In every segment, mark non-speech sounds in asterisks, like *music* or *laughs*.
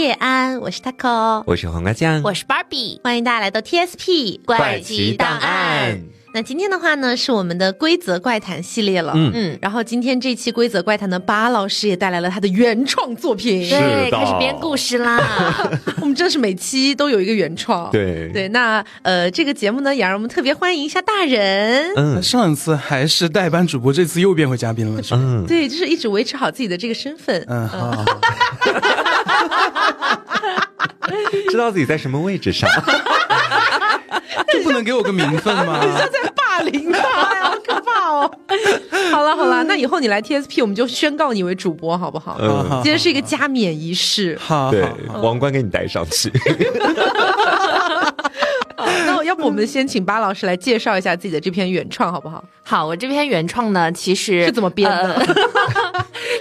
叶安，我是 Taco，我是黄瓜酱，我是 Barbie，欢迎大家来到 TSP 怪奇档案。那今天的话呢，是我们的规则怪谈系列了。嗯嗯，然后今天这期规则怪谈的，巴老师也带来了他的原创作品。对，开始编故事啦。*laughs* 我们真的是每期都有一个原创。对对，那呃，这个节目呢，也让我们特别欢迎一下大人。嗯上一次还是代班主播，这次又变回嘉宾了，是吧？嗯，对，就是一直维持好自己的这个身份。嗯，好，好 *laughs* *laughs* 知道自己在什么位置上。*laughs* 就不能给我个名分吗？*laughs* 你像在霸凌他呀，好可怕哦！好了好了，那以后你来 TSP，我们就宣告你为主播，好不好？嗯今天是一个加冕仪式。好，对好，王冠给你戴上去。那要不我们先请巴老师来介绍一下自己的这篇原创，好不好？好，我这篇原创呢，其实是怎么编的呃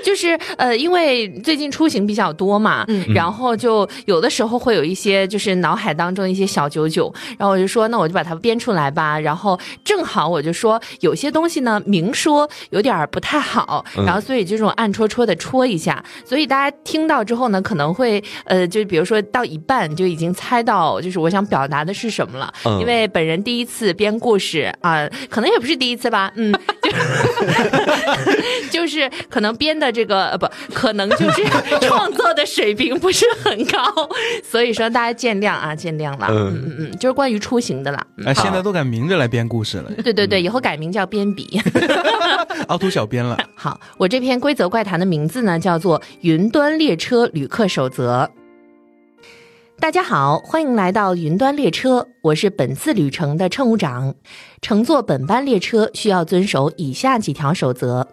就是呃，因为最近出行比较多嘛，嗯。然后就有的时候会有一些就是脑海当中一些小九九，然后我就说，那我就把它编出来吧。然后正好我就说，有些东西呢明说有点儿不太好，嗯。然后所以就这种暗戳戳的戳一下，所以大家听到之后呢，可能会呃，就比如说到一半就已经猜到，就是我想表达的是什么了，嗯。因为本人第一次编故事啊、可能也不是第一次吧，嗯，就 *laughs* 就是可能编的这个呃不，可能就是 *laughs* 创作的水平不是很高，所以说大家见谅啊，见谅了，嗯嗯嗯嗯，就是关于出行的啦，嗯哎，现在都改名字来编故事了，对对对，以后改名叫编笔。*laughs* 凹凸小编了。好，我这篇规则怪谈的名字呢叫做《云端列车旅客守则》。大家好，欢迎来到云端列车，我是本次旅程的乘务长。乘坐本班列车需要遵守以下几条守则：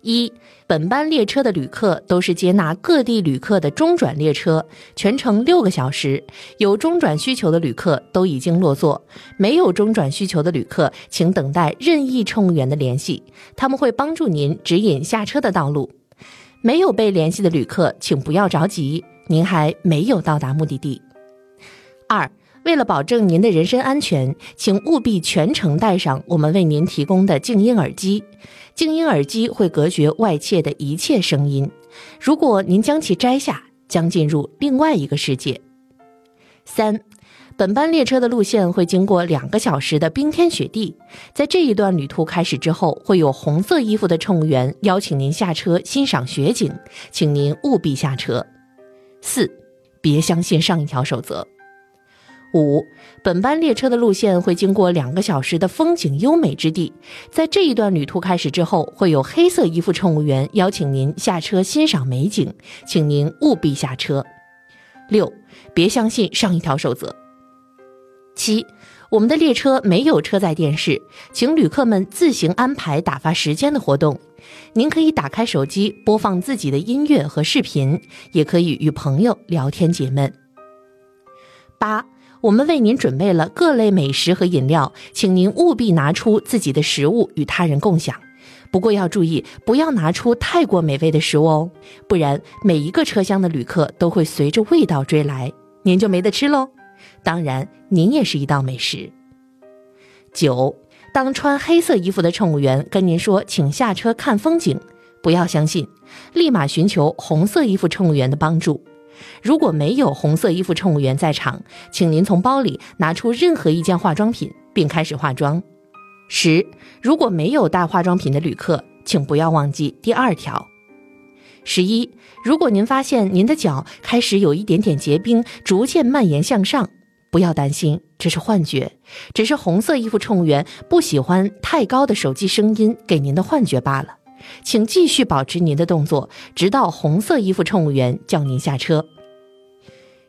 一、本班列车的旅客都是接纳各地旅客的中转列车，全程六个小时。有中转需求的旅客都已经落座，没有中转需求的旅客，请等待任意乘务员的联系，他们会帮助您指引下车的道路。没有被联系的旅客，请不要着急，您还没有到达目的地。二，为了保证您的人身安全，请务必全程戴上我们为您提供的静音耳机。静音耳机会隔绝外界的一切声音，如果您将其摘下，将进入另外一个世界。三，本班列车的路线会经过两个小时的冰天雪地，在这一段旅途开始之后，会有红色衣服的乘务员邀请您下车欣赏雪景，请您务必下车。四，别相信上一条守则。五，本班列车的路线会经过两个小时的风景优美之地，在这一段旅途开始之后，会有黑色衣服乘务员邀请您下车欣赏美景，请您务必下车。六，别相信上一条守则。七，我们的列车没有车载电视，请旅客们自行安排打发时间的活动。您可以打开手机播放自己的音乐和视频，也可以与朋友聊天解闷。八，我们为您准备了各类美食和饮料，请您务必拿出自己的食物与他人共享。不过要注意，不要拿出太过美味的食物哦，不然每一个车厢的旅客都会随着味道追来，您就没得吃喽。当然，您也是一道美食。九，当穿黑色衣服的乘务员跟您说“请下车看风景”，不要相信，立马寻求红色衣服乘务员的帮助。如果没有红色衣服乘务员在场，请您从包里拿出任何一件化妆品，并开始化妆。十，如果没有带化妆品的旅客，请不要忘记第二条。十一，如果您发现您的脚开始有一点点结冰，逐渐蔓延向上，不要担心，这是幻觉，只是红色衣服乘务员不喜欢太高的手机声音给您的幻觉罢了。请继续保持您的动作，直到红色衣服乘务员叫您下车。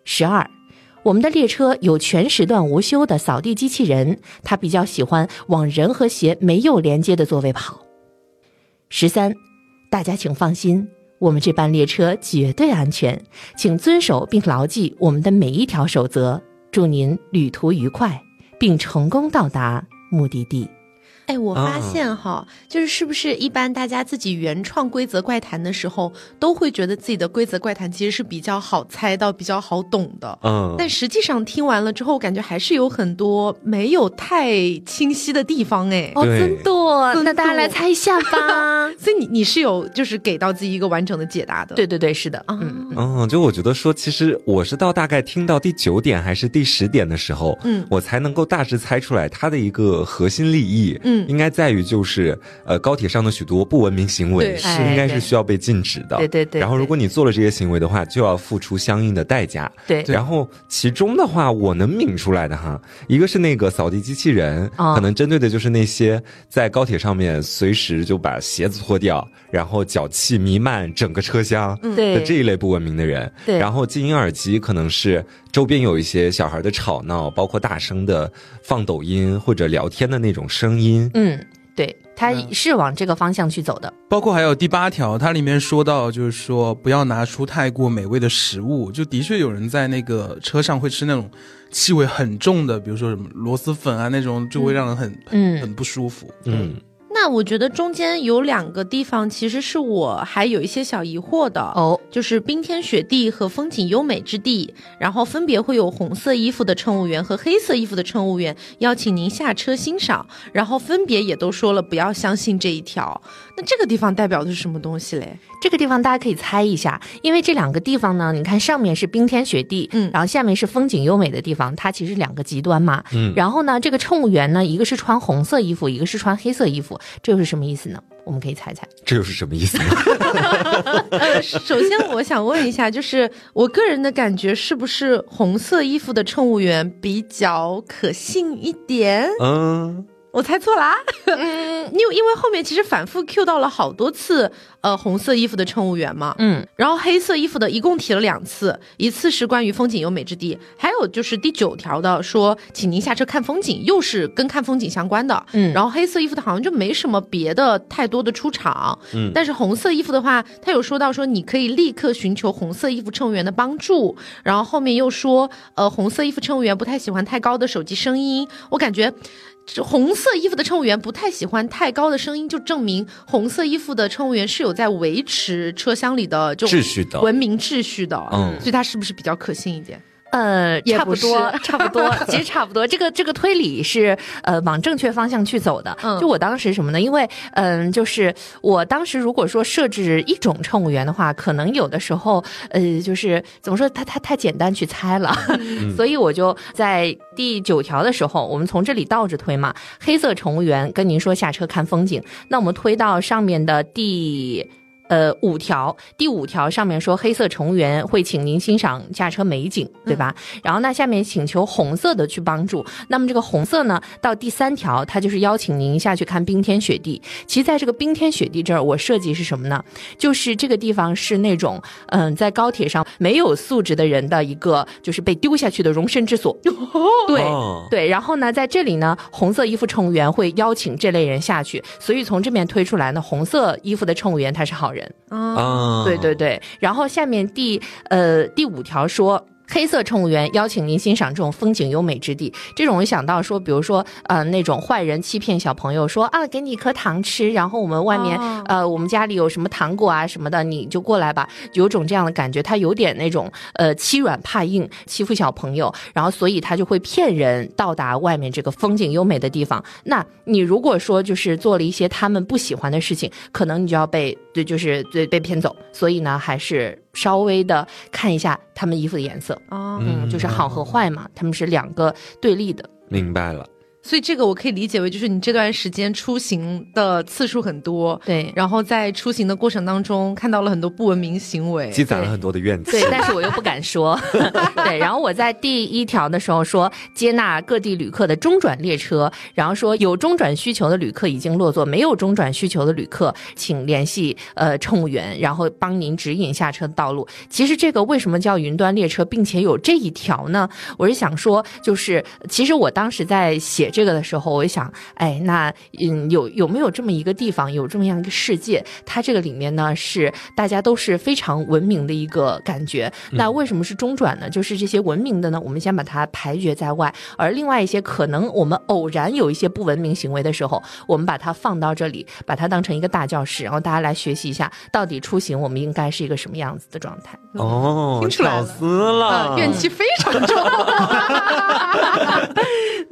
十二，我们的列车有全时段无休的扫地机器人，它比较喜欢往人和鞋没有连接的座位跑。十三，大家请放心，我们这班列车绝对安全，请遵守并牢记我们的每一条守则。祝您旅途愉快，并成功到达目的地。哎，我发啊现哈，就是是不是一般大家自己原创规则怪谈的时候，都会觉得自己的规则怪谈其实是比较好猜到、比较好懂的。嗯，但实际上听完了之后，感觉还是有很多没有太清晰的地方哎。哦，真的，真那大家来猜一下吧。*laughs* 所以你你是有就是给到自己一个完整的解答的。对对对，是的，啊，嗯，嗯，就我觉得说，其实我是到大概听到第九点还是第十点的时候，嗯我才能够大致猜出来它的一个核心利益，嗯应该在于就是呃高铁上的许多不文明行为是哎应该是需要被禁止的，对对对然后如果你做了这些行为的话，就要付出相应的代价。对。然后其中的话，我能抿出来的哈，一个是那个扫地机器人，哦。可能针对的就是那些在高铁上面随时就把鞋子脱掉，然后脚气弥漫整个车厢的对。这一类不文明的人。对。然后静音耳机可能是周边有一些小孩的吵闹，包括大声的放抖音或者聊天的那种声音。嗯，对，他是往这个方向去走的。包括还有第八条，它里面说到，就是说不要拿出太过美味的食物。就的确有人在那个车上会吃那种气味很重的，比如说什么螺蛳粉啊那种，就会让人很、嗯很很不舒服。嗯，那我觉得中间有两个地方其实是我还有一些小疑惑的哦，就是冰天雪地和风景优美之地，然后分别会有红色衣服的乘务员和黑色衣服的乘务员邀请您下车欣赏，然后分别也都说了不要相信这一条。那这个地方代表的是什么东西嘞？这个地方大家可以猜一下，因为这两个地方呢，你看上面是冰天雪地，嗯然后下面是风景优美的地方，它其实两个极端嘛。嗯然后呢，这个乘务员呢，一个是穿红色衣服，一个是穿黑色衣服，这又是什么意思呢？我们可以猜猜。*laughs* 这又是什么意思呢？呃，*laughs* 首先我想问一下，就是我个人的感觉是不是红色衣服的乘务员比较可信一点？嗯，我猜错啦、嗯，*laughs* 因为因为后面其实反复 Q 到了好多次，呃，红色衣服的乘务员嘛，嗯，然后黑色衣服的一共提了两次，一次是关于风景优美之地，还有就是第九条的说，请您下车看风景，又是跟看风景相关的，嗯。然后黑色衣服的好像就没什么别的太多的出场，嗯。但是红色衣服的话，他有说到说你可以立刻寻求红色衣服乘务员的帮助，然后后面又说，呃，红色衣服乘务员不太喜欢太高的手机声音，我感觉。这红色衣服的乘务员不太喜欢太高的声音，就证明红色衣服的乘务员是有在维持车厢里的就秩序的文明秩序的，嗯所以他是不是比较可信一点？呃，差不多是，*laughs* 差不多，*laughs* 其实差不多。这个这个推理是呃往正确方向去走的。嗯就我当时什么呢？因为嗯、就是我当时如果说设置一种乘务员的话，可能有的时候呃，就是怎么说，它它太简单去猜了，*laughs* 所以我就在第九条的时候，我们从这里倒着推嘛。黑色乘务员跟您说下车看风景，那我们推到上面的第。呃，五条，第五条上面说黑色乘务员会请您欣赏驾车美景，对吧？然后那下面请求红色的去帮助。那么这个红色呢，到第三条，它就是邀请您下去看冰天雪地。其实在这个冰天雪地这儿，我设计是什么呢？就是这个地方是那种嗯、在高铁上没有素质的人的一个，就是被丢下去的容身之所。*laughs* 对。哦对，然后呢，在这里呢，红色衣服乘务员会邀请这类人下去，所以从这边推出来呢，红色衣服的乘务员他是好人。啊，啊，对对对，然后下面第呃第五条说。黑色乘务员邀请您欣赏这种风景优美之地，这种我想到说，比如说，呃，那种坏人欺骗小朋友说啊，给你一颗糖吃，然后我们外面，哦呃，我们家里有什么糖果啊什么的，你就过来吧，有种这样的感觉，他有点那种呃欺软怕硬，欺负小朋友，然后所以他就会骗人到达外面这个风景优美的地方。那你如果说就是做了一些他们不喜欢的事情，可能你就要被对，就是对被骗走。所以呢，还是稍微的看一下他们衣服的颜色，哦，嗯，就是好和坏嘛，他们是两个对立的。明白了。所以这个我可以理解为，就是你这段时间出行的次数很多，对然后在出行的过程当中看到了很多不文明行为，积攒了很多的怨气。对，但是我又不敢说。*laughs* 对，然后我在第一条的时候说接纳各地旅客的中转列车，然后说有中转需求的旅客已经落座，没有中转需求的旅客请联系呃乘务员，然后帮您指引下车的道路。其实这个为什么叫云端列车，并且有这一条呢？我是想说，就是其实我当时在写这个的时候，我就想，哎，那嗯，有有没有这么一个地方，有这么样一个世界？它这个里面呢，是大家都是非常文明的一个感觉。那为什么是中转呢？就是这些文明的呢，我们先把它排绝在外，而另外一些可能我们偶然有一些不文明行为的时候，我们把它放到这里，把它当成一个大教室，然后大家来学习一下，到底出行我们应该是一个什么样子的状态。哦，听出来了巧思了啊，，怨气非常重。*laughs*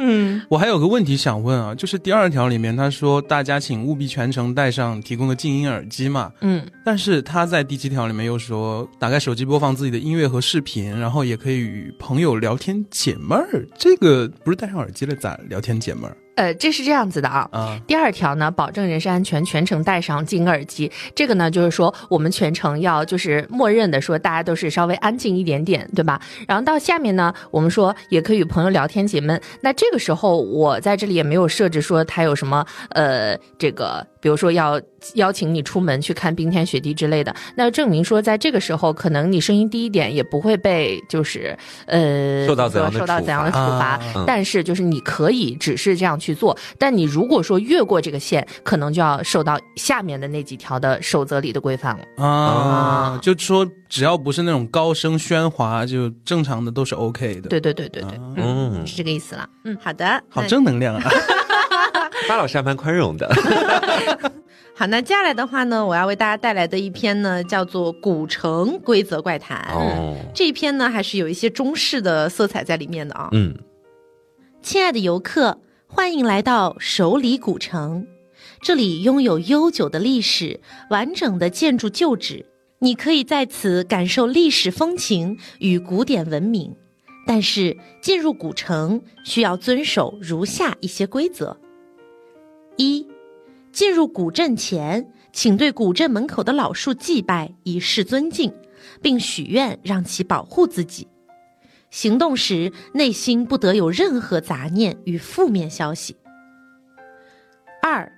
嗯，我还有个问题想问啊，就是第二条里面他说大家请务必全程带上提供的静音耳机嘛，嗯，但是他在第七条里面又说打开手机播放自己的音乐和视频，然后也可以与朋友聊天解闷儿。这个不是戴上耳机了咋聊天解闷儿呃，这是这样子的啊。啊？第二条呢，保证人身安全，全程戴上静音耳机。这个呢，就是说我们全程要就是默认的说，大家都是稍微安静一点点，对吧？然后到下面呢，我们说也可以与朋友聊天解闷。那这个时候我在这里也没有设置说他有什么呃这个，比如说要邀请你出门去看冰天雪地之类的。那证明说在这个时候，可能你声音低一点也不会被就是呃受到怎样的受到处怎样的处罚但是就是你可以只是这样去做，但你如果说越过这个线，可能就要受到下面的那几条的守则里的规范了。啊，就说只要不是那种高声喧哗，就正常的都是 OK 的。，对对对对对，嗯，嗯是这个意思了。嗯，好的，好正能量啊！*laughs* 巴老师还蛮宽容的。*laughs* 好，那接下来的话呢，我要为大家带来的一篇呢，叫做《古城规则怪谈》。哦，这一篇呢，还是有一些中式的色彩在里面的啊。嗯，亲爱的游客，欢迎来到首里古城，这里拥有悠久的历史、完整的建筑旧址，你可以在此感受历史风情与古典文明。但是进入古城需要遵守如下一些规则：一、进入古镇前，请对古镇门口的老树祭拜，以示尊敬，并许愿让其保护自己。行动时，内心不得有任何杂念与负面消息。二，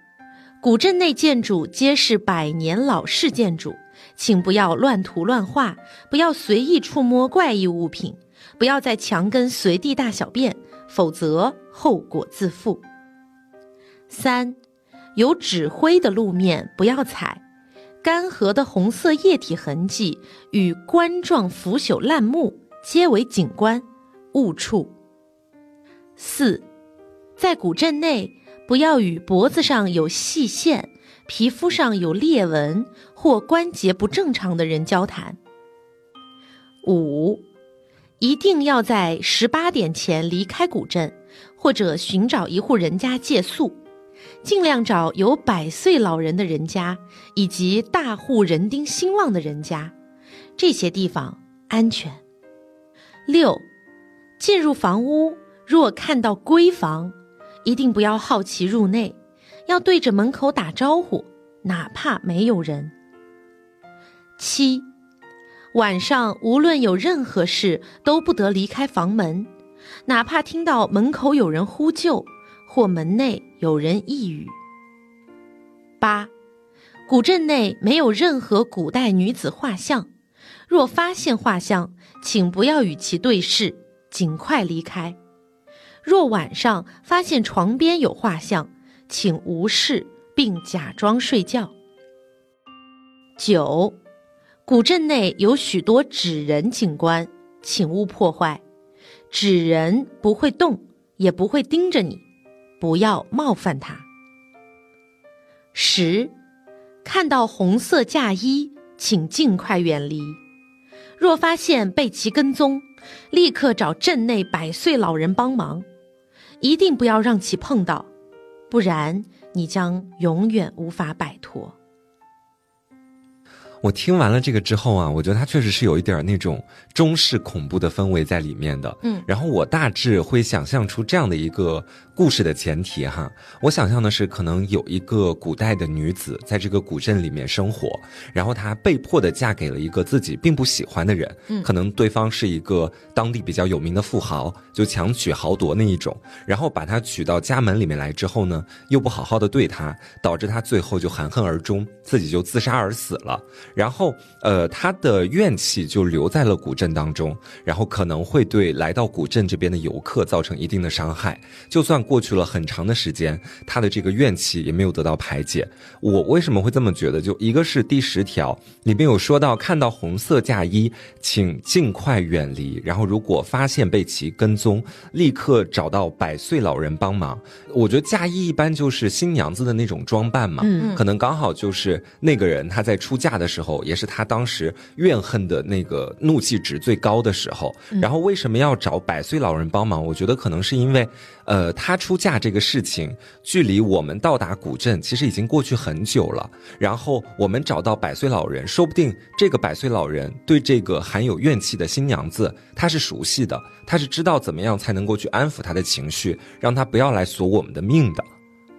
古镇内建筑皆是百年老式建筑，请不要乱涂乱画，不要随意触摸怪异物品，不要在墙根随地大小便，否则后果自负。三，有纸灰的路面不要踩，干涸的红色液体痕迹与冠状腐朽烂木皆为景观，勿触。四，在古镇内不要与脖子上有细线、皮肤上有裂纹或关节不正常的人交谈。五，一定要在十八点前离开古镇，或者寻找一户人家借宿。尽量找有百岁老人的人家，以及大户人丁兴旺的人家，这些地方安全。六，进入房屋，若看到闺房，一定不要好奇入内，要对着门口打招呼，哪怕没有人。七，晚上无论有任何事，都不得离开房门，哪怕听到门口有人呼救。或门内有人呓语。八，古镇内没有任何古代女子画像，若发现画像，请不要与其对视，尽快离开。若晚上发现床边有画像，请无视并假装睡觉。九，古镇内有许多纸人景观，请勿破坏。纸人不会动，也不会盯着你。不要冒犯他。十，看到红色嫁衣，请尽快远离。若发现被其跟踪，立刻找镇内百岁老人帮忙，一定不要让其碰到，不然你将永远无法摆脱。我听完了这个之后啊，我觉得它确实是有一点那种中式恐怖的氛围在里面的。嗯然后我大致会想象出这样的一个故事的前提哈，我想象的是可能有一个古代的女子在这个古镇里面生活，然后她被迫的嫁给了一个自己并不喜欢的人，嗯可能对方是一个当地比较有名的富豪，就强娶豪夺那一种，然后把她娶到家门里面来之后呢，又不好好的对她，导致她最后就含恨而终，自己就自杀而死了。然后呃，他的怨气就留在了古镇当中，然后可能会对来到古镇这边的游客造成一定的伤害。就算过去了很长的时间，他的这个怨气也没有得到排解。我为什么会这么觉得？就一个是第十条里面有说到，看到红色嫁衣，请尽快远离。然后如果发现被其跟踪，立刻找到百岁老人帮忙。我觉得嫁衣一般就是新娘子的那种装扮嘛，可能刚好就是那个人他在出嫁的时候，也是他当时怨恨的那个怒气值最高的时候。然后为什么要找百岁老人帮忙？我觉得可能是因为，呃，他出嫁这个事情，距离我们到达古镇其实已经过去很久了。然后我们找到百岁老人，说不定这个百岁老人对这个含有怨气的新娘子他是熟悉的，他是知道怎么样才能够去安抚她的情绪，让她不要来索我们的命的。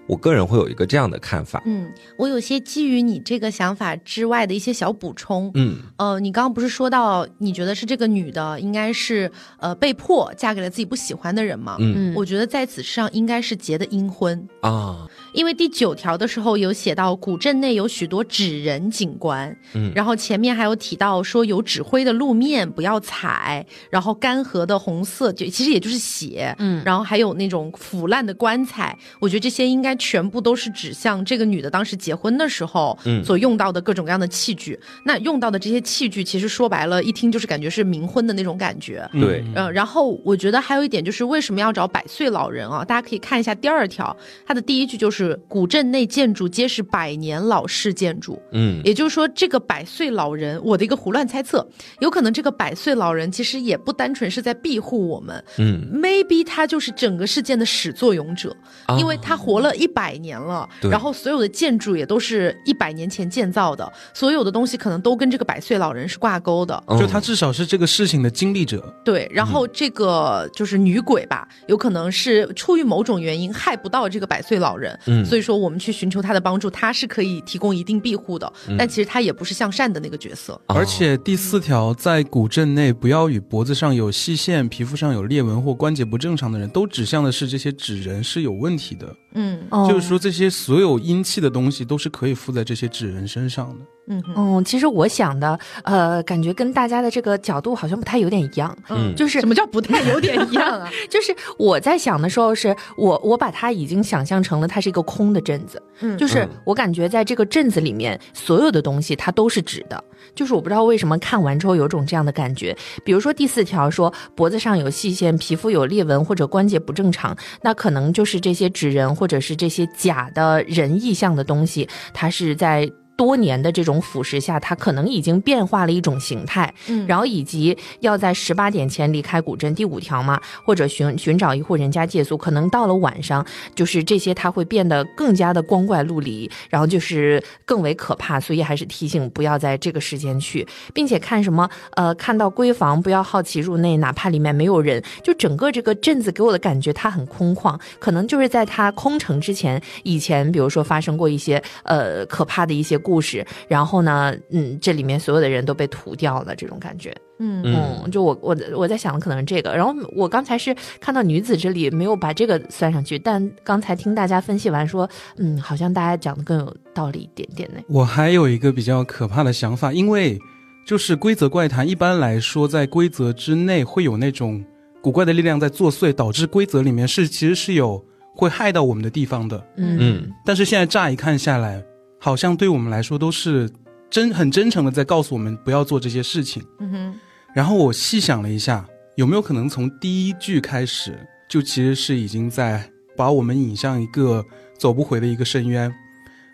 我个人会有一个这样的看法。嗯，我有些基于你这个想法之外的一些小补充。嗯呃，你刚刚不是说到你觉得是这个女的应该是呃被迫嫁给了自己不喜欢的人吗？嗯嗯我觉得在此之上应该是结的阴婚，啊，因为第九条的时候有写到古镇内有许多纸人景观，嗯然后前面还有提到说有纸灰的路面不要踩，然后干涸的红色就其实也就是血，嗯然后还有那种腐烂的棺材，我觉得这些应该全部都是指向这个女的当时结婚的时候嗯所用到的各种各样的器具。那用到的这些器具，其实说白了，一听就是感觉是冥婚的那种感觉。对嗯呃，然后我觉得还有一点就是为什么要找百岁老人啊？大家可以看一下第二条，它的第一句就是古镇内建筑皆是百年老式建筑，嗯。也就是说这个百岁老人，我的一个胡乱猜测，有可能这个百岁老人其实也不单纯是在庇护我们。嗯，，maybe 他就是整个事件的始作俑者，啊。因为他活了一百年了，对。然后所有的建筑也都是一百年前建造的，所有的东西可能都跟这个百岁老人是挂钩的。嗯。就他至少是这个事情的经历者。对，然后这个就是女鬼吧，有可能是出于某种原因害不到这个百岁老人，嗯所以说我们去寻求他的帮助，他是可以提供一定庇护的，嗯但其实他也不是向善的那个角色。哦而且第四条，在古镇内不要与脖子上有细线、皮肤上有裂纹或关节不正常的人，都指向的是这些纸人是有问题的。嗯哦就是说，这些所有阴气的东西都是可以附在这些纸人身上的。嗯嗯，其实我想的，呃，感觉跟大家的这个角度好像不太有点一样，嗯就是什么叫不太有点一样啊？*laughs* 就是我在想的时候是，我我把它已经想象成了它是一个空的镇子，嗯就是嗯我感觉在这个镇子里面，所有的东西它都是纸的，就是我不知道为什么看完之后有种这样的感觉。比如说第四条说脖子上有细线、皮肤有裂纹或者关节不正常，那可能就是这些纸人或者是这些假的人意象的东西，它是在。多年的这种腐蚀下，它可能已经变化了一种形态，嗯。然后以及要在十八点前离开古镇，第五条嘛，或者寻寻找一户人家借宿，可能到了晚上，就是这些它会变得更加的光怪陆离，然后就是更为可怕，所以还是提醒不要在这个时间去，并且看什么呃，看到闺房不要好奇入内，哪怕里面没有人，就整个这个镇子给我的感觉它很空旷，可能就是在它空城之前，以前比如说发生过一些呃可怕的一些故事，然后呢，嗯，这里面所有的人都被屠掉了，这种感觉。嗯嗯嗯，就我我我在想的可能是这个，然后我刚才是看到女子这里没有把这个算上去，但刚才听大家分析完说，嗯，好像大家讲的更有道理一点点呢。我还有一个比较可怕的想法，因为就是规则怪谈，一般来说在规则之内会有那种古怪的力量在作祟，导致规则里面是其实是有会害到我们的地方的。嗯嗯但是现在乍一看下来，好像对我们来说都是真很真诚的在告诉我们不要做这些事情。嗯哼然后我细想了一下，有没有可能从第一句开始，就其实是已经在把我们引向一个走不回的一个深渊。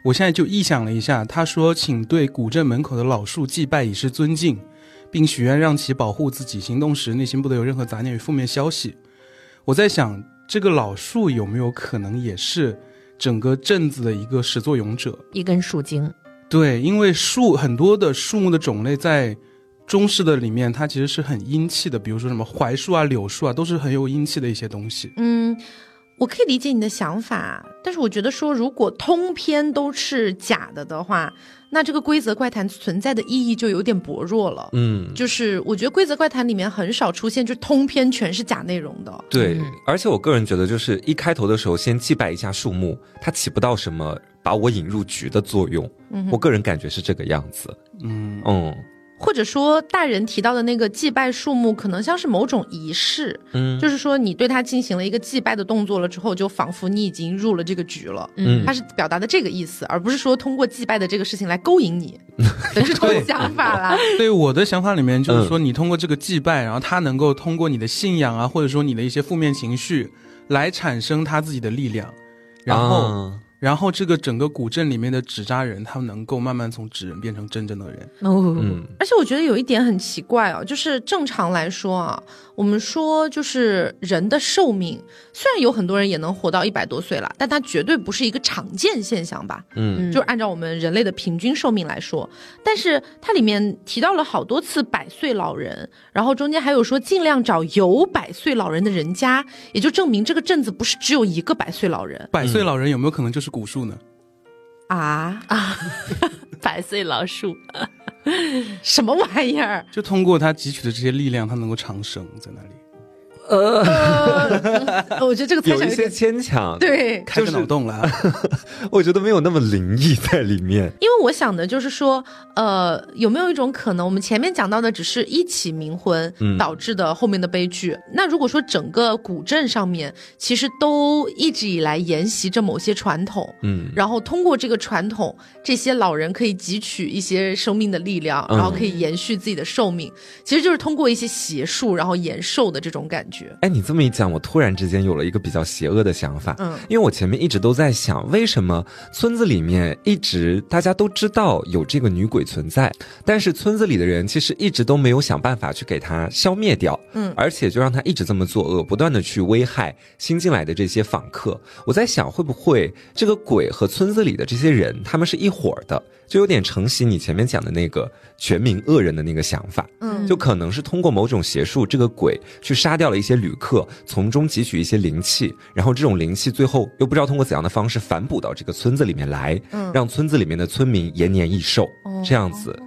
我现在就臆想了一下，他说：“请对古镇门口的老树祭拜以示尊敬，并许愿让其保护自己，行动时内心不得有任何杂念与负面消息。”我在想，这个老树有没有可能也是整个镇子的一个始作俑者？一根树精，对，因为树很多的树木的种类在中式的里面，它其实是很阴气的，比如说什么槐树啊、柳树啊，都是很有阴气的一些东西。嗯，我可以理解你的想法，但是我觉得说，如果通篇都是假的的话，那这个规则怪谈存在的意义就有点薄弱了。嗯，就是我觉得规则怪谈里面很少出现，就通篇全是假内容的。对嗯，而且我个人觉得，就是一开头的时候先祭拜一下树木，它起不到什么把我引入局的作用。嗯我个人感觉是这个样子。嗯，嗯或者说大人提到的那个祭拜树木，可能像是某种仪式，嗯，就是说你对他进行了一个祭拜的动作了之后，就仿佛你已经入了这个局了。嗯他是表达的这个意思，而不是说通过祭拜的这个事情来勾引你 *laughs* 的这种对想法啦。对 *laughs* 我的想法里面就是嗯说，你通过这个祭拜，然后他能够通过你的信仰啊，或者说你的一些负面情绪，来产生他自己的力量，然后。啊然后这个整个古镇里面的纸扎人，他们能够慢慢从纸人变成真正的人。哦，嗯而且我觉得有一点很奇怪哦，就是正常来说啊，我们说就是人的寿命，虽然有很多人也能活到一百多岁了，但它绝对不是一个常见现象吧？嗯就是按照我们人类的平均寿命来说，但是它里面提到了好多次百岁老人，然后中间还有说尽量找有百岁老人的人家，也就证明这个镇子不是只有一个百岁老人百岁老人有没有可能就是古树呢？啊啊 *laughs* 百岁老树，*laughs* 什么玩意儿？就通过他汲取的这些力量，他能够长生在那里。呃，我觉得这个猜有一些想有点牵强，，对。开始脑洞了啊，*laughs* 我觉得没有那么灵异在里面。因为我想的就是说，呃，有没有一种可能，我们前面讲到的只是一起冥婚嗯导致的后面的悲剧。那如果说整个古镇上面其实都一直以来沿袭着某些传统，嗯然后通过这个传统，这些老人可以汲取一些生命的力量，嗯然后可以延续自己的寿命，其实就是通过一些邪术，然后延寿的这种感觉。哎，你这么一讲，我突然之间有了一个比较邪恶的想法。嗯因为我前面一直都在想，为什么村子里面一直大家都知道有这个女鬼存在，但是村子里的人其实一直都没有想办法去给她消灭掉。嗯而且就让她一直这么作恶，不断的去危害新进来的这些访客。我在想，会不会这个鬼和村子里的这些人，他们是一伙儿的，就有点承袭你前面讲的那个全民恶人的那个想法。嗯就可能是通过某种邪术，这个鬼去杀掉了一些旅客，从中汲取一些灵气，然后这种灵气最后又不知道通过怎样的方式反哺到这个村子里面来，嗯让村子里面的村民延年益寿，哦这样子，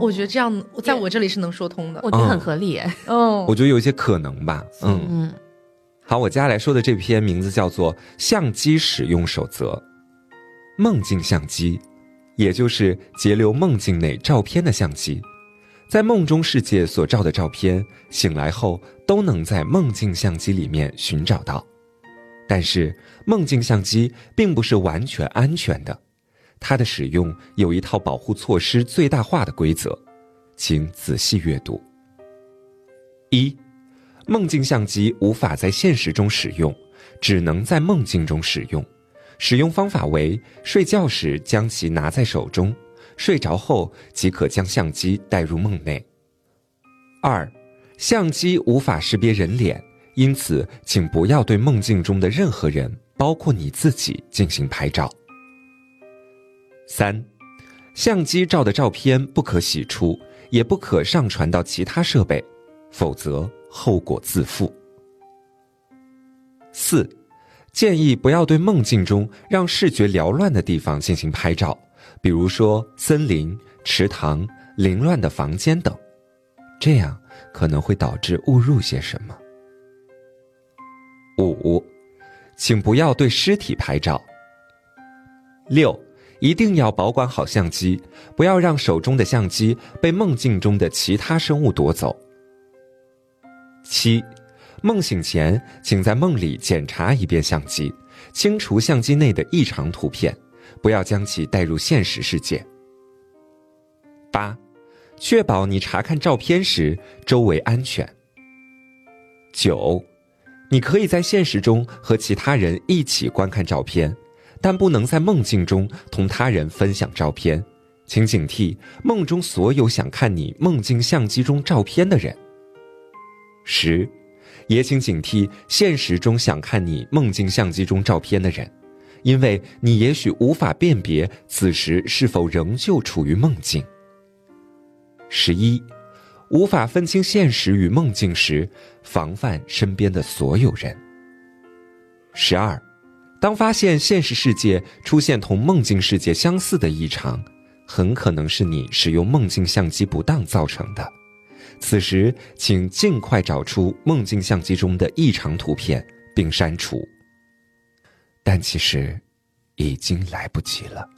我觉得这样在我这里是能说通的。我觉得很合理耶。*laughs* 哦我觉得有一些可能吧。嗯，嗯，好，我接下来说的这篇名字叫做《相机使用守则》，梦境相机，也就是截留梦境内照片的相机。在梦中世界所照的照片，醒来后都能在梦境相机里面寻找到。但是，梦境相机并不是完全安全的，它的使用有一套保护措施最大化的规则，请仔细阅读。一，梦境相机无法在现实中使用，只能在梦境中使用。使用方法为：睡觉时将其拿在手中，睡着后即可将相机带入梦内。二，相机无法识别人脸，因此请不要对梦境中的任何人，包括你自己进行拍照。三，相机照的照片不可洗出，也不可上传到其他设备，否则后果自负。四，建议不要对梦境中让视觉缭乱的地方进行拍照，比如说森林、池塘、凌乱的房间等，这样可能会导致误入些什么。五，请不要对尸体拍照。六，一定要保管好相机，不要让手中的相机被梦境中的其他生物夺走。七，梦醒前，请在梦里检查一遍相机，清除相机内的异常图片，不要将其带入现实世界。八，确保你查看照片时周围安全。九，你可以在现实中和其他人一起观看照片，但不能在梦境中同他人分享照片，请警惕梦中所有想看你梦境相机中照片的人。十，也请警惕现实中想看你梦境相机中照片的人，因为你也许无法辨别此时是否仍旧处于梦境。十一，无法分清现实与梦境时，防范身边的所有人。十二，当发现现实世界出现同梦境世界相似的异常，很可能是你使用梦境相机不当造成的。此时，请尽快找出梦境相机中的异常图片并删除。但其实，已经来不及了。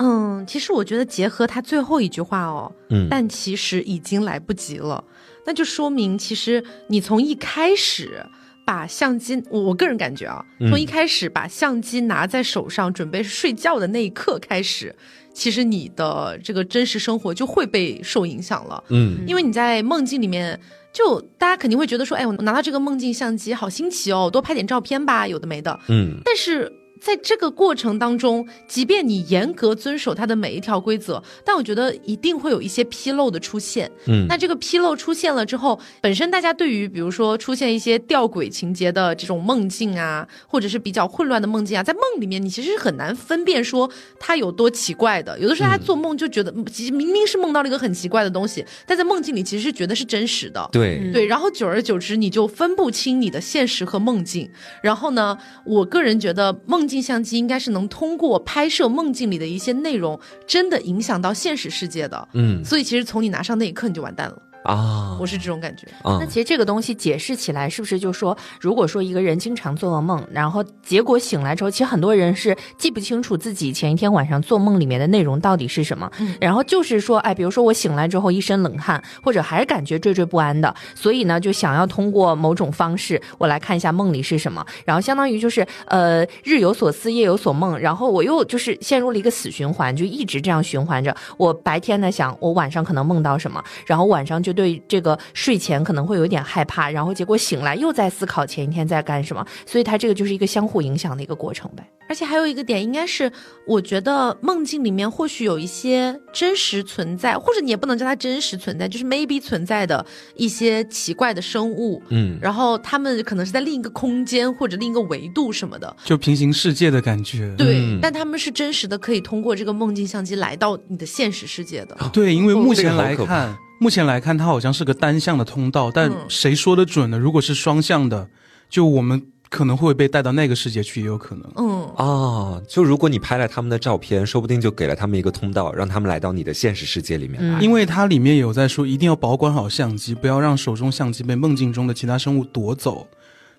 嗯，其实我觉得结合他最后一句话哦，嗯，但其实已经来不及了，那就说明其实你从一开始把相机，我我个人感觉啊，嗯从一开始把相机拿在手上准备睡觉的那一刻开始，其实你的这个真实生活就会被受影响了。嗯因为你在梦境里面，就大家肯定会觉得说，哎，我拿到这个梦境相机好新奇哦，多拍点照片吧，有的没的。嗯但是在这个过程当中，即便你严格遵守它的每一条规则，但我觉得一定会有一些纰漏的出现。嗯那这个纰漏出现了之后，本身大家对于比如说出现一些吊诡情节的这种梦境啊，或者是比较混乱的梦境啊，在梦里面你其实是很难分辨说它有多奇怪的。有的时候他做梦就觉得，其实明明是梦到了一个很奇怪的东西，但在梦境里其实是觉得是真实的。对，对，然后久而久之，你就分不清你的现实和梦境。然后呢，我个人觉得梦境相机应该是能通过拍摄梦境里的一些内容，真的影响到现实世界的。嗯所以其实从你拿上那一刻你就完蛋了，啊，我是这种感觉。啊那其实这个东西解释起来，是不是就说，如果说一个人经常做噩梦，然后结果醒来之后，其实很多人是记不清楚自己前一天晚上做梦里面的内容到底是什么，嗯然后就是说，哎，比如说我醒来之后一身冷汗，或者还是感觉惴惴不安的，所以呢，就想要通过某种方式，我来看一下梦里是什么，然后相当于就是呃日有所思夜有所梦，然后我又就是陷入了一个死循环，就一直这样循环着。我白天呢想我晚上可能梦到什么，然后晚上就对这个睡前可能会有点害怕，然后结果醒来又在思考前一天在干什么，所以它这个就是一个相互影响的一个过程呗。而且还有一个点，应该是我觉得梦境里面或许有一些真实存在，或者你也不能叫它真实存在，就是 maybe 存在的一些奇怪的生物，嗯然后他们可能是在另一个空间或者另一个维度什么的，就平行世界的感觉。对，嗯但他们是真实的，可以通过这个梦境相机来到你的现实世界的。对，因为目前来看，目前来看它好像是个单向的通道，但嗯谁说的准呢？如果是双向的，就我们可能会被带到那个世界去，也有可能。嗯，啊，就如果你拍了他们的照片，说不定就给了他们一个通道，让他们来到你的现实世界里面来。因为它里面有在说，一定要保管好相机，不要让手中相机被梦境中的其他生物夺走。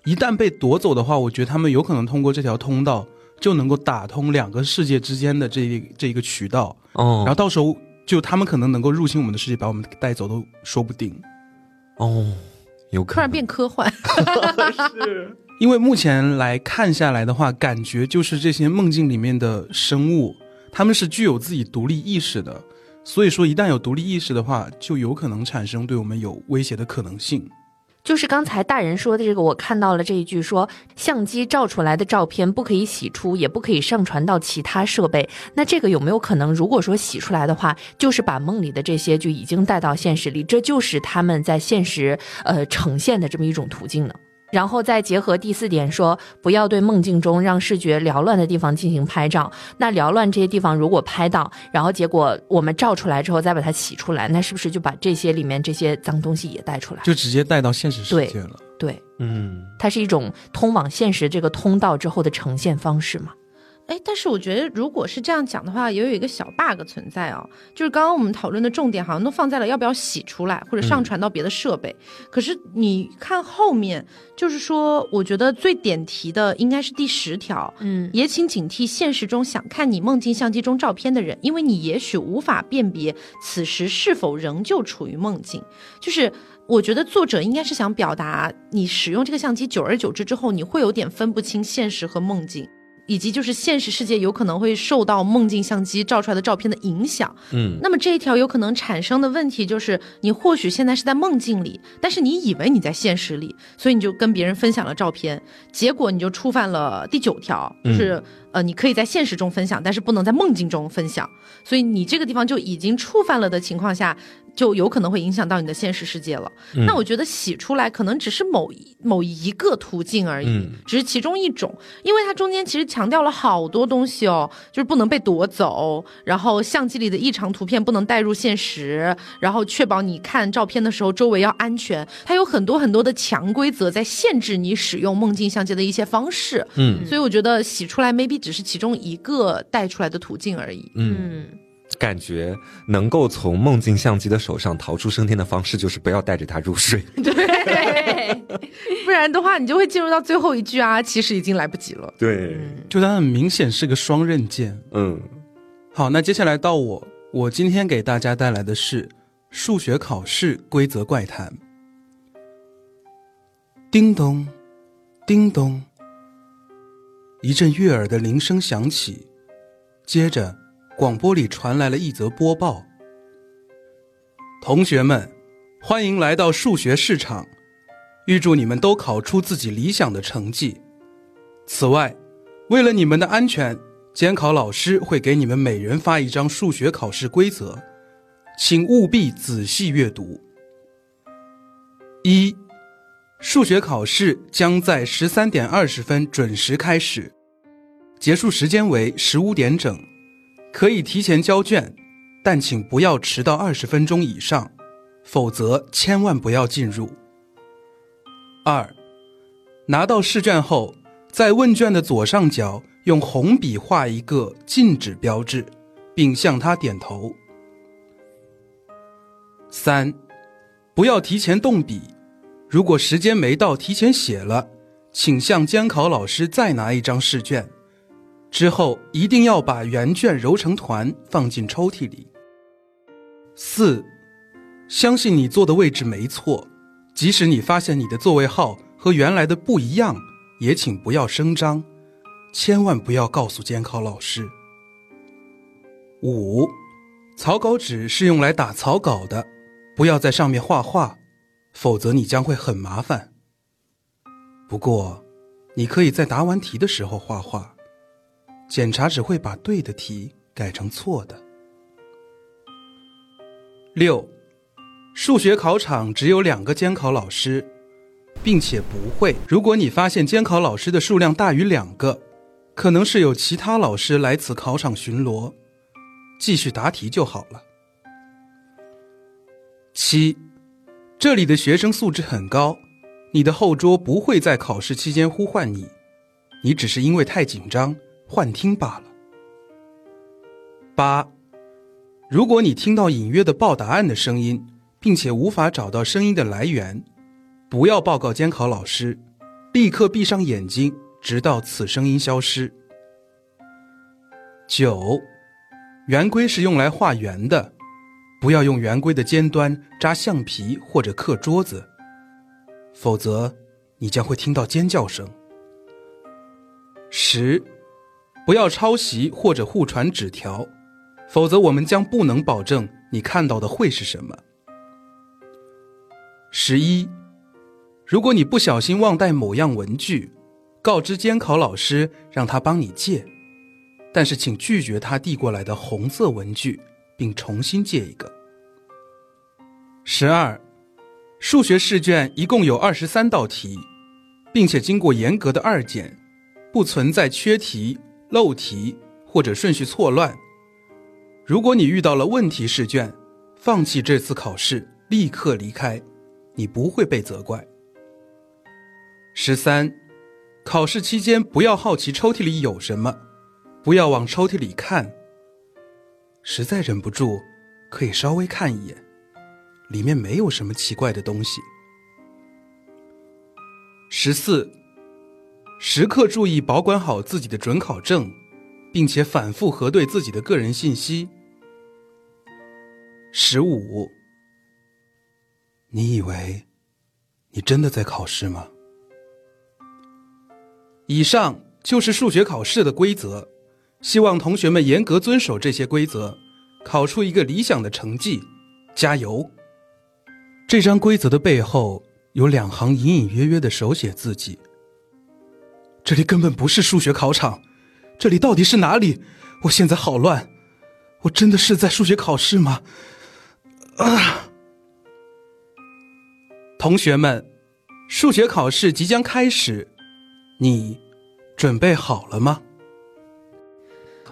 一旦被夺走的话，我觉得他们有可能通过这条通道就能够打通两个世界之间的这一这一个渠道，哦，然后到时候就他们可能能够入侵我们的世界，把我们带走都说不定。哦，有可能突然变科幻。*laughs* 因为目前来看下来的话，感觉就是这些梦境里面的生物，他们是具有自己独立意识的，所以说一旦有独立意识的话，就有可能产生对我们有威胁的可能性。就是刚才大人说的这个，我看到了这一句说，相机照出来的照片不可以洗出，也不可以上传到其他设备。那这个有没有可能，如果说洗出来的话，就是把梦里的这些就已经带到现实里，这就是他们在现实呃呈现的这么一种途径呢？然后再结合第四点说，不要对梦境中让视觉缭乱的地方进行拍照。那缭乱这些地方如果拍到，然后结果我们照出来之后再把它洗出来，那是不是就把这些里面这些脏东西也带出来？就直接带到现实世界了。对。嗯，它是一种通往现实这个通道之后的呈现方式嘛？哎，但是我觉得如果是这样讲的话，也有一个小 bug 存在哦，就是刚刚我们讨论的重点好像都放在了要不要洗出来或者上传到别的设备。可是你看后面，就是说，我觉得最点题的应该是第十条，嗯，也请警惕现实中想看你梦境相机中照片的人，因为你也许无法辨别此时是否仍旧处于梦境。就是我觉得作者应该是想表达，你使用这个相机久而久之之后，你会有点分不清现实和梦境。以及就是现实世界有可能会受到梦境相机照出来的照片的影响，嗯，那么这一条有可能产生的问题就是，你或许现在是在梦境里，但是你以为你在现实里，所以你就跟别人分享了照片，结果你就触犯了第九条，就是、呃，你可以在现实中分享，但是不能在梦境中分享，所以你这个地方就已经触犯了的情况下，就有可能会影响到你的现实世界了。嗯。那我觉得洗出来可能只是某一某一个途径而已，嗯。只是其中一种，因为它中间其实强调了好多东西哦，就是不能被夺走，然后相机里的异常图片不能带入现实，然后确保你看照片的时候周围要安全，它有很多很多的强规则在限制你使用梦境相机的一些方式，嗯。所以我觉得洗出来 maybe 只是其中一个带出来的途径而已。嗯，嗯，感觉能够从梦境相机的手上逃出升天的方式，就是不要带着它入睡。*laughs* 对，对，*laughs* 不然的话你就会进入到最后一句啊，其实已经来不及了。对，就它很明显是个双刃剑。嗯，好，那接下来到我，我今天给大家带来的是数学考试规则怪谈。叮咚，叮咚，一阵悦耳的铃声响起，接着广播里传来了一则播报：同学们，欢迎来到数学市场，预祝你们都考出自己理想的成绩。此外，为了你们的安全，监考老师会给你们每人发一张数学考试规则，请务必仔细阅读。一，数学考试将在十三点二十分准时开始，结束时间为十五点整，可以提前交卷，但请不要迟到二十分钟以上，否则千万不要进入。二，拿到试卷后，在问卷的左上角用红笔画一个禁止标志，并向他点头。三，不要提前动笔，如果时间没到提前写了，请向监考老师再拿一张试卷，之后一定要把原卷揉成团放进抽屉里。四，相信你坐的位置没错，即使你发现你的座位号和原来的不一样，也请不要声张，千万不要告诉监考老师。五，草稿纸是用来打草稿的，不要在上面画画，否则你将会很麻烦。不过，你可以在答完题的时候画画，检查只会把对的题改成错的。六，数学考场只有两个监考老师，并且不会。如果你发现监考老师的数量大于两个，可能是有其他老师来此考场巡逻，继续答题就好了。七，这里的学生素质很高，你的后桌不会在考试期间呼唤你，你只是因为太紧张幻听罢了。八，如果你听到隐约的报答案的声音，并且无法找到声音的来源，不要报告监考老师，立刻闭上眼睛，直到此声音消失。九，圆规是用来画圆的，不要用圆规的尖端扎橡皮或者刻桌子，否则你将会听到尖叫声。十，不要抄袭或者互传纸条，否则我们将不能保证你看到的会是什么。十一，如果你不小心忘带某样文具，告知监考老师让他帮你借，但是请拒绝他递过来的红色文具，并重新借一个。十二，数学试卷一共有二十三道题，并且经过严格的二检，不存在缺题、漏题或者顺序错乱。如果你遇到了问题试卷，放弃这次考试，立刻离开，你不会被责怪。十三，考试期间不要好奇抽屉里有什么，不要往抽屉里看。实在忍不住，可以稍微看一眼，里面没有什么奇怪的东西。十四，时刻注意保管好自己的准考证，并且反复核对自己的个人信息。十五，你以为你真的在考试吗？以上就是数学考试的规则，希望同学们严格遵守这些规则，考出一个理想的成绩，加油！这张规则的背后有两行隐隐约约的手写字迹。这里根本不是数学考场，这里到底是哪里？我现在好乱，我真的是在数学考试吗？啊！同学们，数学考试即将开始，你准备好了吗？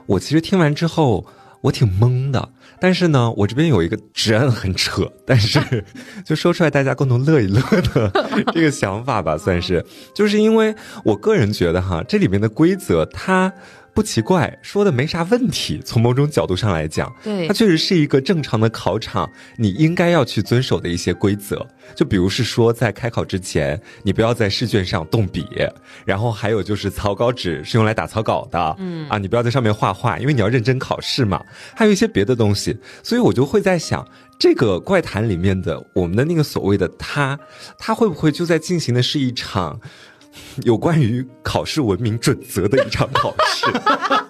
我其实听完之后，我挺懵的。但是呢，我这边有一个直案很扯，*laughs* 但是 *laughs* 就说出来大家共同乐一乐的 *laughs* 这个想法吧，算是。就是因为我个人觉得哈，这里面的规则它。不奇怪，说的没啥问题。从某种角度上来讲，对它确实是一个正常的考场，你应该要去遵守的一些规则。就比如是说，在开考之前，你不要在试卷上动笔，然后还有就是草稿纸是用来打草稿的，嗯啊，你不要在上面画画，因为你要认真考试嘛。还有一些别的东西，所以我就会在想，这个怪谈里面的我们的那个所谓的他，他会不会就在进行的是一场？*laughs* 有关于考试文明准则的一场考试，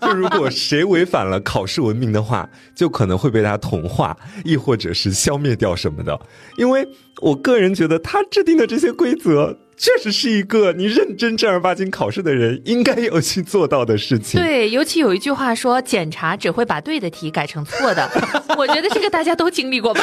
就如果谁违反了考试文明的话，就可能会被他同化，亦或者是消灭掉什么的。因为我个人觉得他制定的这些规则，确实是一个你认真正儿八经考试的人应该要去做到的事情。对，尤其有一句话说，检查只会把对的题改成错的。*laughs* 我觉得这个大家都经历过吧？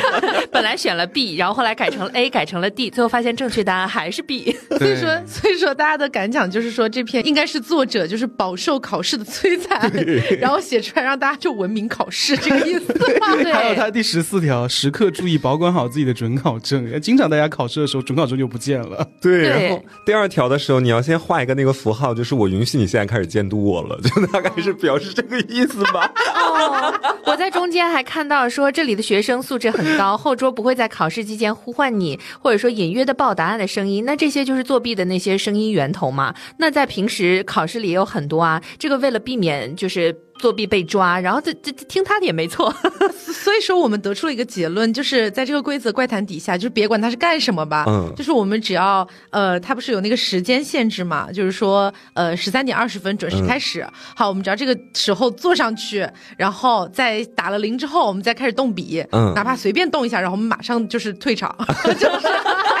*laughs* 本来选了 B，然后后来改成了 A，改成了 D，最后发现正确答案还是 B。所以说，所以说大家的感想就是说，这篇应该是作者就是饱受考试的摧残，然后写出来让大家就文明考试这个意思。*laughs* 对，还有他第十四条，时刻注意保管好自己的准考证。经常大家考试的时候，准考证就不见了。对，然后第二条的时候，你要先画一个那个符号，就是我允许你现在开始监督我了，*laughs* 就大概是表示这个意思吧。哦，*laughs* 我在中间还看到说，这里的学生素质很高，后桌不会在考试期间呼唤你，或者说隐约的报答案的声音。那这些就是作弊的那些声音源头嘛？那在平时考试里也有很多啊。这个为了避免就是作弊被抓，然后这这这听他的也没错。*laughs* 所以说，我们得出了一个结论，就是在这个规则怪谈底下，就是别管他是干什么吧，嗯。就是我们只要呃，他不是有那个时间限制嘛，就是说呃十三点二十分准时开始，好，我们只要这个时候坐上去，然后在打了铃之后，我们再开始动笔，嗯。哪怕随便动一下，然后我们马上就是退场，*laughs* 就是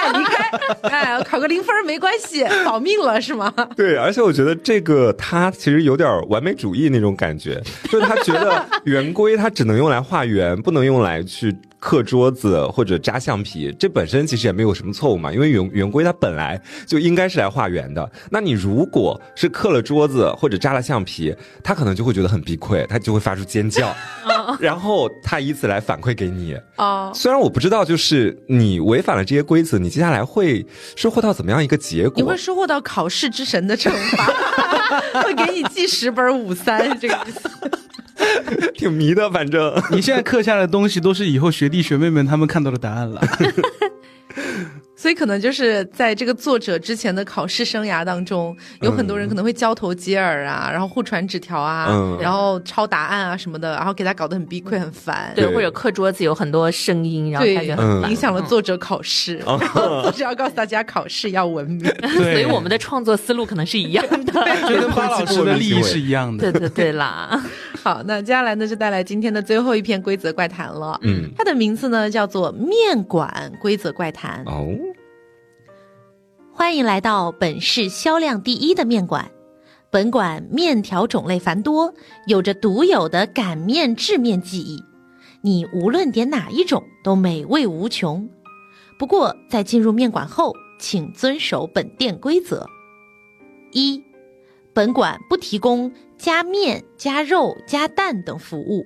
哎离开，*laughs* 哎考个零分没关系，*laughs* 保命了是吗？对，而且我觉得这个他其实有点完美主义那种感觉，就是他觉得圆规它只能用来画圆，不能用来去刻桌子或者扎橡皮。这本身其实也没有什么错误嘛，因为圆圆规它本来就应该是来画圆的。那你如果是刻了桌子或者扎了橡皮，他可能就会觉得很崩溃，他就会发出尖叫，然后他以此来反馈给你。哦，虽然我不知道，就是你违反了这些规则，你接下来会收获到怎么样一个结果？你会收获到考试之神的惩罚，*laughs* 会给你记十本五三这个意思。*laughs* 挺迷的，反正。你现在刻下的东西，都是以后学弟学妹们他们看到的答案了。*laughs* 所以可能就是在这个作者之前的考试生涯当中，有很多人可能会交头接耳啊，然后互传纸条啊，嗯然后抄答案啊什么的，然后给他搞得很逼溃、很烦。对，或者课桌子有很多声音，然后影响了作者考试。然后作者要告诉大家，考试要文明。*laughs* 对所以我们的创作思路可能是一样的。*laughs* 就跟巴老师的利益是一样的。*laughs* 对对对啦，好，那接下来呢，就带来今天的最后一篇规则怪谈了。嗯，它的名字呢叫做《面馆规则怪谈》。哦，欢迎来到本市销量第一的面馆。本馆面条种类繁多，有着独有的擀面制面技艺，你无论点哪一种都美味无穷。不过，在进入面馆后，请遵守本店规则：一，本馆不提供加面、加肉、加蛋等服务，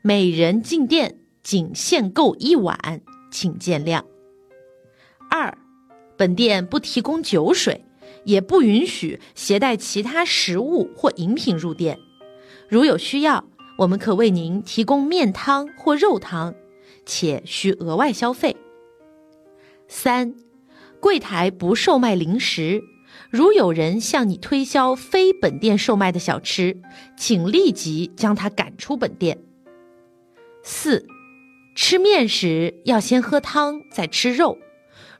每人进店仅限购一碗，请见谅。二，本店不提供酒水，也不允许携带其他食物或饮品入店。如有需要，我们可为您提供面汤或肉汤，且需额外消费。三，柜台不售卖零食。如有人向你推销非本店售卖的小吃，请立即将他赶出本店。四，吃面时要先喝汤，再吃肉。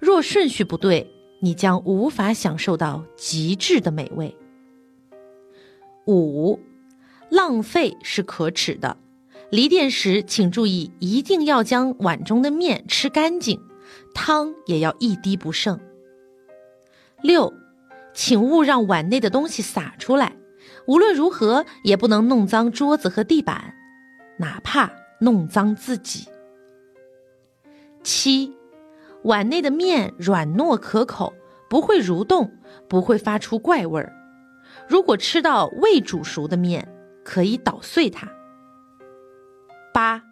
若顺序不对，你将无法享受到极致的美味。五，浪费是可耻的。离店时，请注意一定要将碗中的面吃干净，汤也要一滴不剩。六，请勿让碗内的东西洒出来，无论如何也不能弄脏桌子和地板，哪怕弄脏自己。七，碗内的面软糯可口，不会蠕动，不会发出怪味儿。如果吃到未煮熟的面，可以捣碎它。八，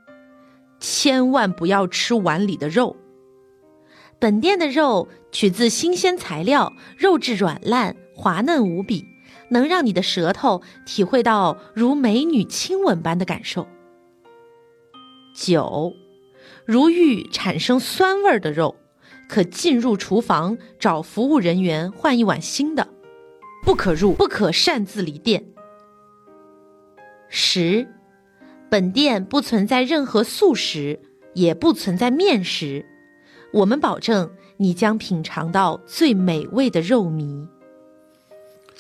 千万不要吃碗里的肉。本店的肉取自新鲜材料，肉质软烂、滑嫩无比，能让你的舌头体会到如美女亲吻般的感受。九，如遇产生酸味儿的肉，可进入厨房找服务人员换一碗新的，不可入，不可擅自离店。十，本店不存在任何素食，也不存在面食，我们保证你将品尝到最美味的肉糜。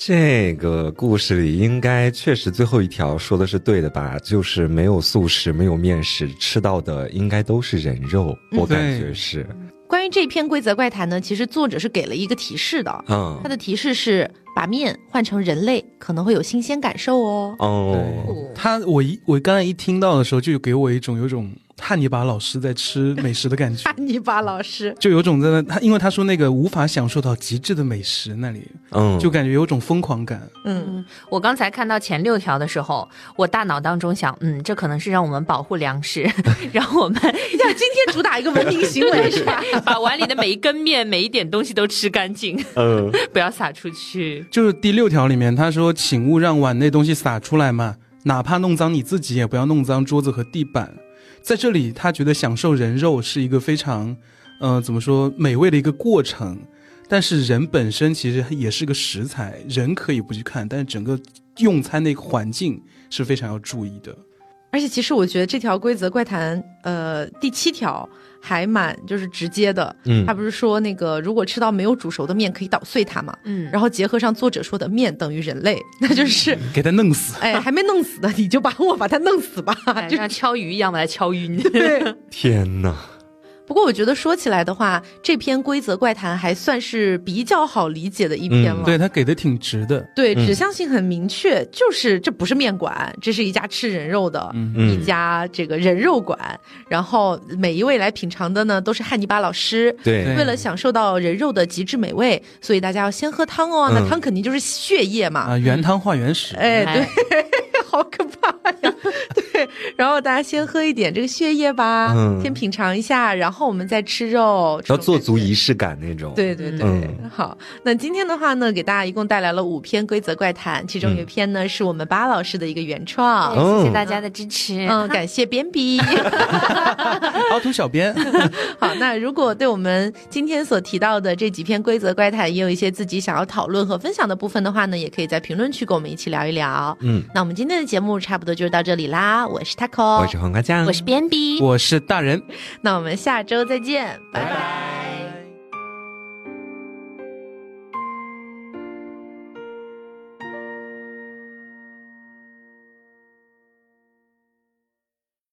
这个故事里应该确实最后一条说的是对的吧？就是没有素食，没有面食，吃到的应该都是人肉，我感觉是。关于这篇规则怪谈呢，其实作者是给了一个提示的，嗯他，的提示是把面换成人类，可能会有新鲜感受哦。哦，他我一我刚才一听到的时候，就给我一种有种汉尼拔老师在吃美食的感觉。汉尼拔老师，就有种在那，他因为他说那个无法享受到极致的美食那里，嗯，就感觉有种疯狂感。嗯，我刚才看到前六条的时候，我大脑当中想，嗯，这可能是让我们保护粮食，*laughs* 让我们要，今天主打一个文明行为是吧？*laughs* 把碗里的每一根面、每一点东西都吃干净，嗯，*laughs* 不要撒出去。就是第六条里面他说，请勿让碗内东西洒出来嘛，哪怕弄脏你自己，也不要弄脏桌子和地板。在这里，他觉得享受人肉是一个非常，呃，怎么说美味的一个过程。但是人本身其实也是个食材，人可以不去看，但是整个用餐那个环境是非常要注意的。而且其实我觉得这条规则怪谈，呃，第七条还蛮就是直接的。嗯他不是说那个如果吃到没有煮熟的面可以捣碎它嘛？嗯，然后结合上作者说的面等于人类，*laughs* 那就是。给他弄死。哎，还没弄死呢，你就把我把它弄死吧。*laughs* 就哎像敲鱼一样把它敲晕。*laughs* 对，天哪，不过我觉得说起来的话，这篇规则怪谈还算是比较好理解的一篇了。嗯对他给的挺直的。对，嗯指向性很明确，就是这不是面馆，这是一家吃人肉的，嗯嗯一家这个人肉馆。然后每一位来品尝的呢，都是汉尼拔老师。对对为了享受到人肉的极致美味，所以大家要先喝汤哦。那嗯汤肯定就是血液嘛。啊，原汤化原食。哎，对哎，好可怕呀！*laughs* 对，然后大家先喝一点这个血液吧，嗯先品尝一下，然后我们再吃肉，要做足仪式感那种。，对对对，嗯好，那今天的话呢，给大家一共带来了五篇规则怪谈，其中有一篇呢、是我们巴老师的一个原创。哦谢谢大家的支持。嗯，感谢编笔。*laughs* 凹凸小编，*laughs* 好，那如果对我们今天所提到的这几篇规则怪谈也有一些自己想要讨论和分享的部分的话呢，也可以在评论区跟我们一起聊一聊。嗯，那我们今天的节目差不多就是到这里啦，我是 taco，我是黄瓜酱，我是边比，我是大人。*laughs* 那我们下周再见，拜拜。